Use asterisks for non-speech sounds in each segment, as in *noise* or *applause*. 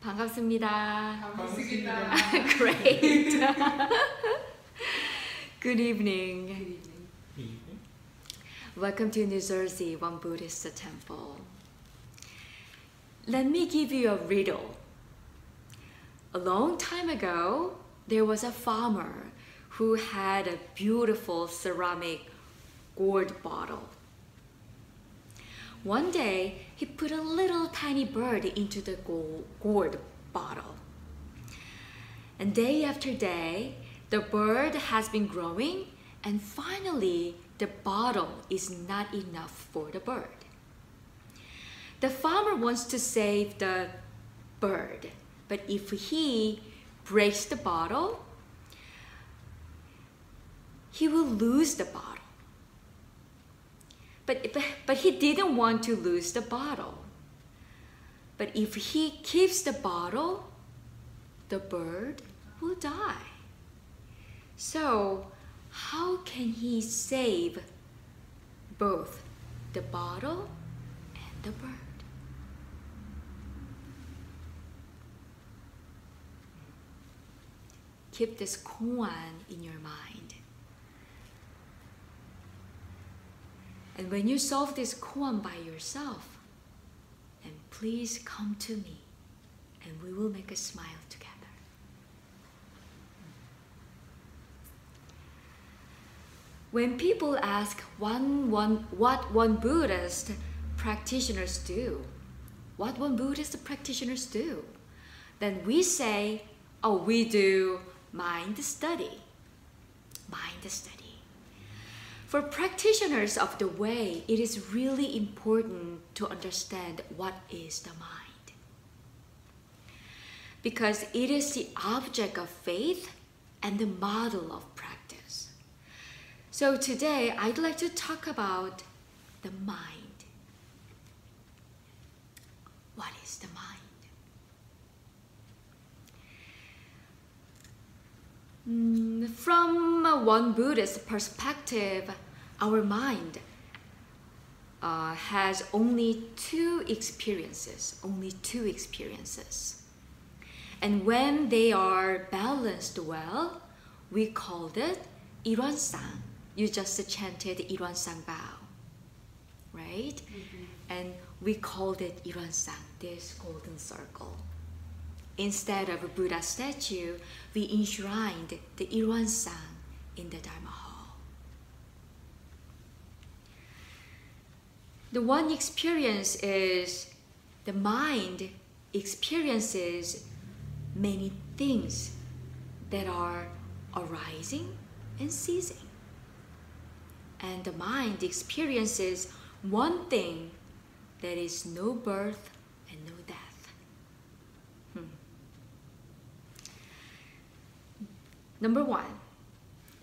반갑습니다. 반갑습니다. *laughs* Great. *laughs* Good evening. Good evening. Welcome to New Jersey Won Buddhist Temple. Let me give you a riddle. A long time ago, there was a farmer who had a beautiful ceramic gourd bottle one day, he put a little tiny bird into the gourd bottle. And day after day, the bird has been growing, and finally, the bottle is not enough for the bird. The farmer wants to save the bird, but if he breaks the bottle, he will lose the bottle. But, but, but he didn't want to lose the bottle. But if he keeps the bottle, the bird will die. So, how can he save both the bottle and the bird? Keep this koan in your mind. And when you solve this koan by yourself, then please come to me and we will make a smile together. When people ask one, one, what Won Buddhist practitioners do, what Won Buddhist practitioners do, then we say, oh, we do mind study. Mind study. For practitioners of the way, it is really important to understand what is the mind. Because it is the object of faith and the model of practice. So today, I'd like to talk about the mind. What is the mind? Mm, From Won Buddhist perspective, our mind uh, has only two experiences, only two experiences. And when they are balanced well, we called it Il-Won-Sang. You just chanted Il-Won-Sang Bao, right? And we called it Il-Won-Sang, this golden circle. Instead of a Buddha statue, we enshrined the Il-Won-Sang in the Dharma Hall. The one experience is the mind experiences many things that are arising and ceasing. And the mind experiences one thing that is no birth and no death. Hmm. Number one,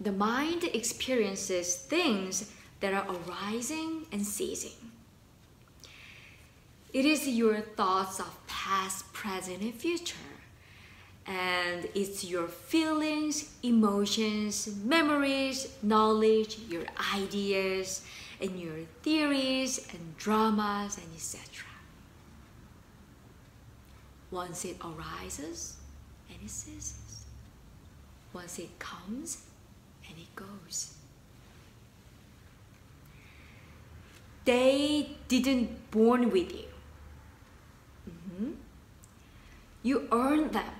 the mind experiences things that are arising and ceasing. It is your thoughts of past, present, and future. And it's your feelings, emotions, memories, knowledge, your ideas, and your theories and dramas and etc. Once it arises and it ceases. Once it comes and it goes. They didn't born with you. Mhm. You earn them.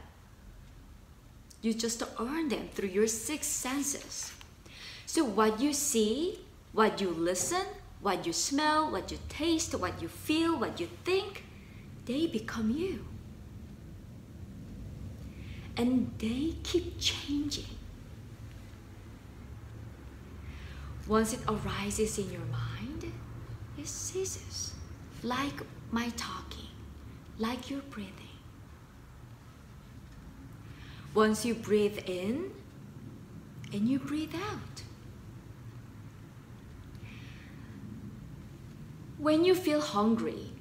You just earn them through your six senses. So what you see, what you listen, what you smell, what you taste, what you feel, what you think, they become you. And they keep changing. Once it arises in your mind, it ceases. Like my talking, like your breathing. Once you breathe in and you breathe out. When you feel hungry,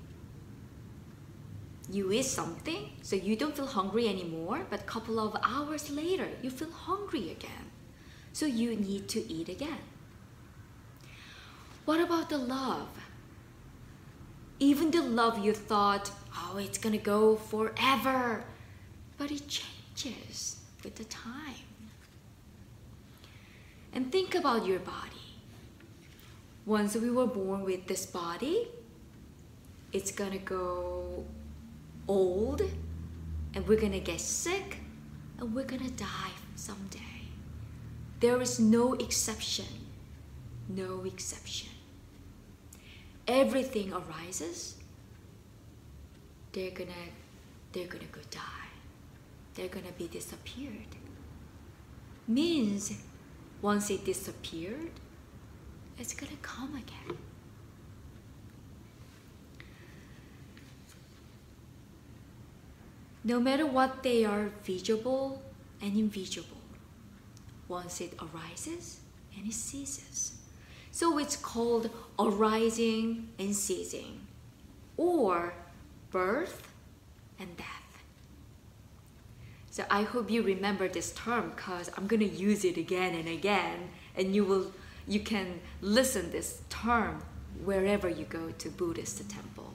you eat something so you don't feel hungry anymore, but a couple of hours later you feel hungry again. So you need to eat again. What about the love? Even the love you thought, oh, it's gonna go forever. But it changes with the time. And think about your body. Once we were born with this body, it's gonna go old, and we're gonna get sick, and we're gonna die someday. There is no exception. No exception. Everything arises, they're gonna they're gonna go die. They're gonna be disappeared. Means once it disappeared, it's gonna come again. No matter what they are visible and invisible, once it arises and it ceases. So it's called arising and ceasing, or birth and death. So I hope you remember this term because I'm gonna use it again and again, and you will you can listen this term wherever you go to Buddhist temple.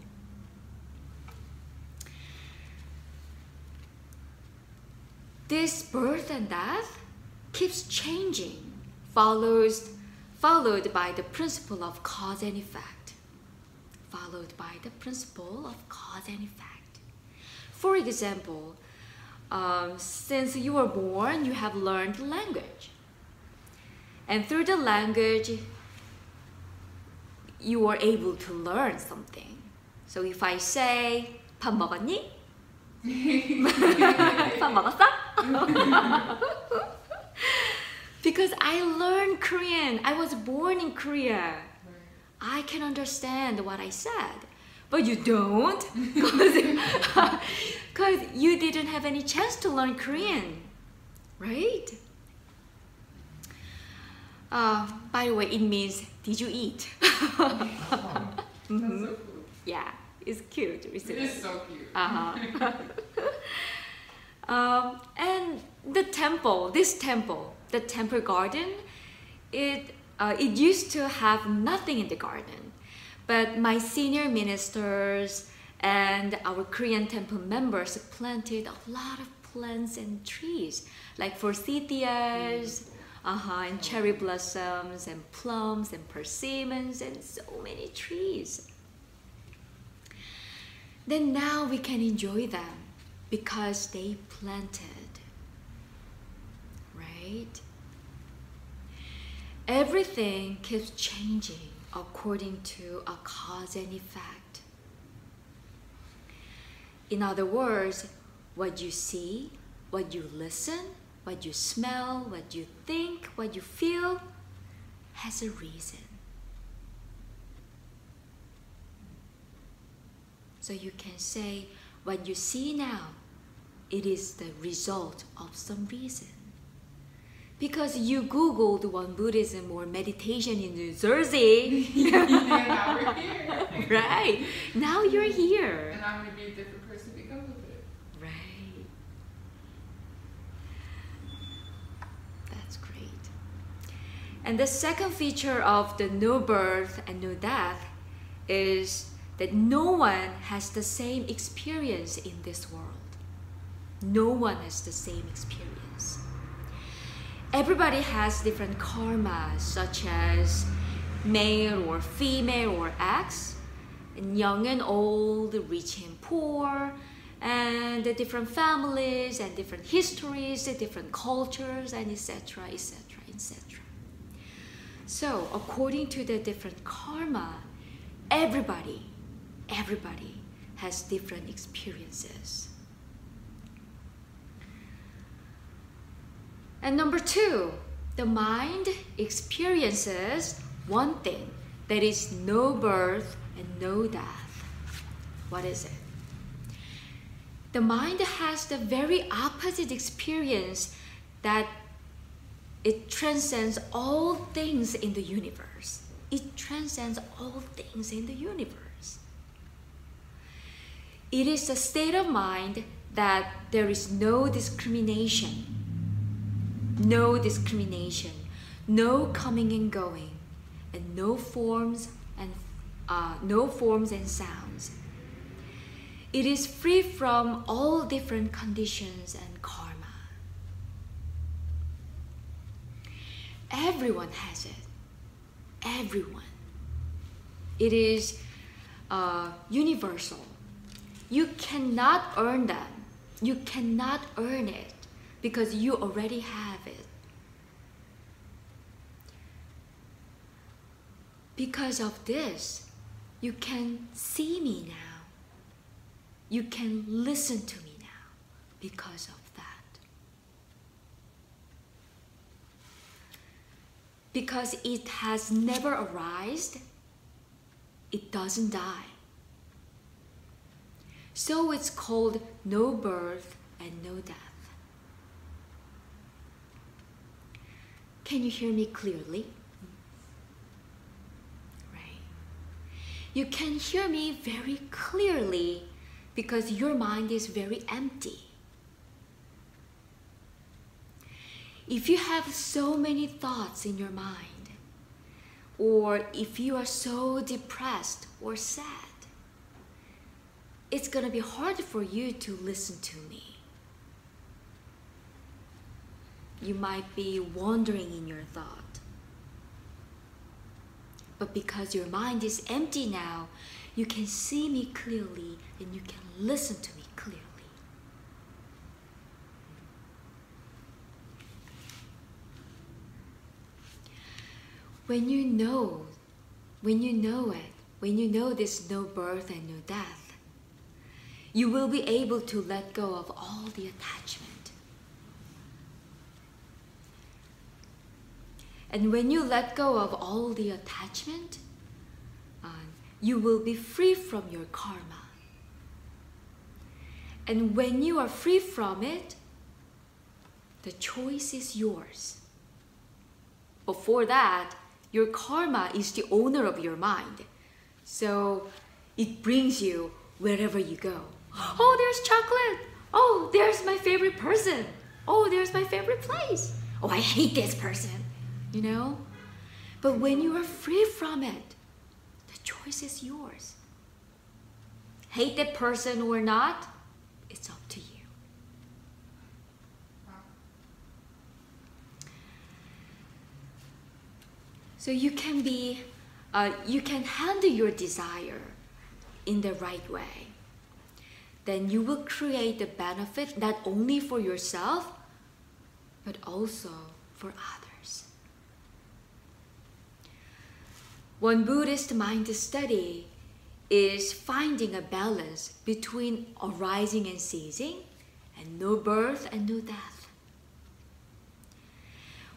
This birth and death keeps changing, follows, followed by the principle of cause and effect. Followed by the principle of cause and effect. For example, um, since you were born, you have learned language. And through the language, you are able to learn something. So if I say, 밥 먹었니? *laughs* *laughs* 밥 먹었어? *laughs* because I learned Korean. I was born in Korea. I can understand what I said. But you don't *laughs* because *laughs* you didn't have any chance to learn Korean, right? Uh, by the way, it means did you eat? so yeah, it's cute. It is so cute. Uh-huh. Um, and the temple, this temple, the temple garden, it uh, it used to have nothing in the garden, but my senior ministers and our Korean temple members planted a lot of plants and trees, like forsythias, uh-huh, and cherry blossoms and plums and persimmons and so many trees. Then now we can enjoy them because they planted, right? Everything keeps changing according to a cause and effect. In other words, what you see, what you listen, what you smell, what you think, what you feel has a reason. So you can say, what you see now, it is the result of some reason. Because you Googled Won Buddhism or meditation in New Jersey. *laughs* *laughs* now we're here. right. Now you're mm-hmm. here. And I'm going to be a different person because of it. Right. That's great. And the second feature of the no birth and no death is that no one has the same experience in this world. No one has the same experience everybody has different karma, such as male or female or X, and young and old, rich and poor, and the different families and different histories, the different cultures, and etc., etc., etc. So, according to the different karma, everybody, everybody has different experiences. And number two, the mind experiences one thing that is no birth and no death. What is it? The mind has the very opposite experience that it transcends all things in the universe. It transcends all things in the universe. It is a state of mind that there is no discrimination no discrimination, no coming and going, and no forms and uh, no forms and sounds. It is free from all different conditions and karma. Everyone has it. Everyone. It is uh, universal. You cannot earn them. You cannot earn it because you already have it. Because of this, you can see me now. You can listen to me now because of that. Because it has never arisen, it doesn't die. So it's called no birth and no death. Can you hear me clearly? Right. You can hear me very clearly because your mind is very empty. If you have so many thoughts in your mind, or if you are so depressed or sad, it's going to be hard for you to listen to me. You might be wandering in your thought. But because your mind is empty now, you can see me clearly and you can listen to me clearly. When you know, when you know it, when you know there's no birth and no death, you will be able to let go of all the attachment. And when you let go of all the attachment, uh, you will be free from your karma. And when you are free from it, the choice is yours. Before that, your karma is the owner of your mind. So it brings you wherever you go. Oh, there's chocolate. Oh, there's my favorite person. Oh, there's my favorite place. Oh, I hate this person. You know? But when you are free from it, the choice is yours. Hate that person or not, it's up to you. So you can be, uh, you can handle your desire in the right way. Then you will create the benefit not only for yourself, but also for others. Won Buddhist mind study is finding a balance between arising and ceasing, and no birth and no death.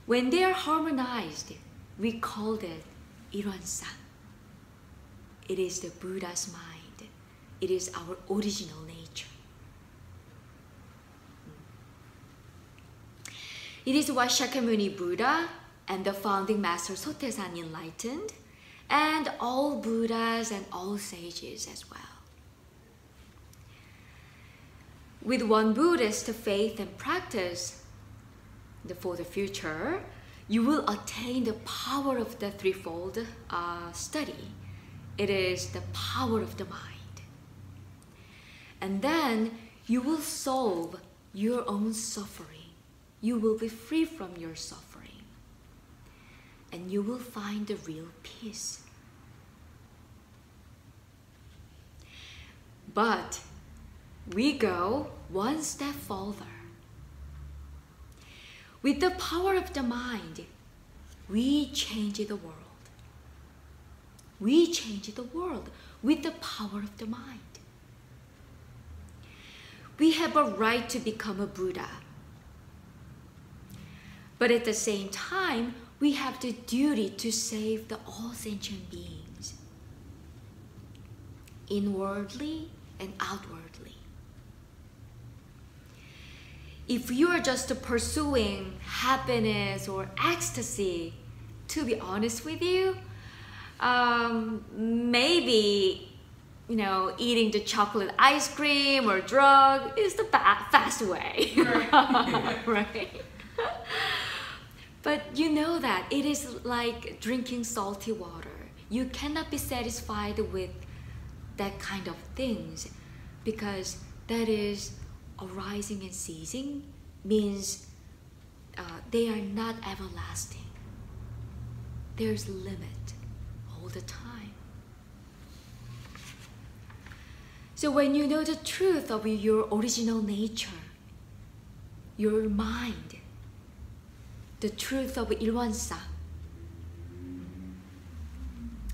When they are harmonized, we call it Il-Won-Sang. It is the Buddha's mind. It is our original nature. It is what Shakyamuni Buddha and the founding master Sotaesan enlightened, and all Buddhas and all sages as well. With Won Buddhist faith and practice for the future, you will attain the power of the threefold uh, study. It is the power of the mind. And then you will solve your own suffering. You will be free from your suffering. And you will find the real peace. But we go one step further. With the power of the mind, we change the world. We change the world with the power of the mind. We have a right to become a Buddha. But at the same time, we have the duty to save the all sentient beings, inwardly and outwardly. If you are just pursuing happiness or ecstasy, to be honest with you, um, maybe you know eating the chocolate ice cream or drug is the ba- fast way, Right. *laughs* right? but you know that it is like drinking salty water. You cannot be satisfied with that kind of things. because that is arising and ceasing means uh, they are not everlasting. There's limit all the time. So when you know the truth of your original nature, your mind, the truth of Il-Won-Sang,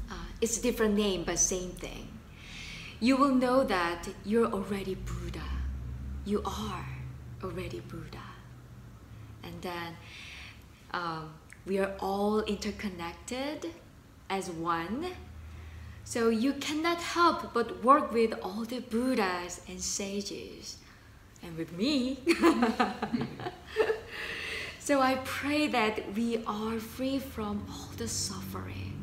uh, it's a different name but same thing. You will know that you're already Buddha. You are already Buddha. And then um, we are all interconnected as one. So you cannot help but work with all the Buddhas and sages and with me. *laughs* *laughs* so I pray that we are free from all the suffering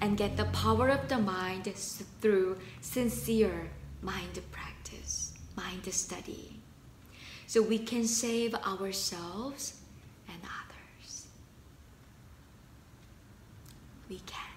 and get the power of the mind through sincere mind practice, mind study. So we can save ourselves and others. We can.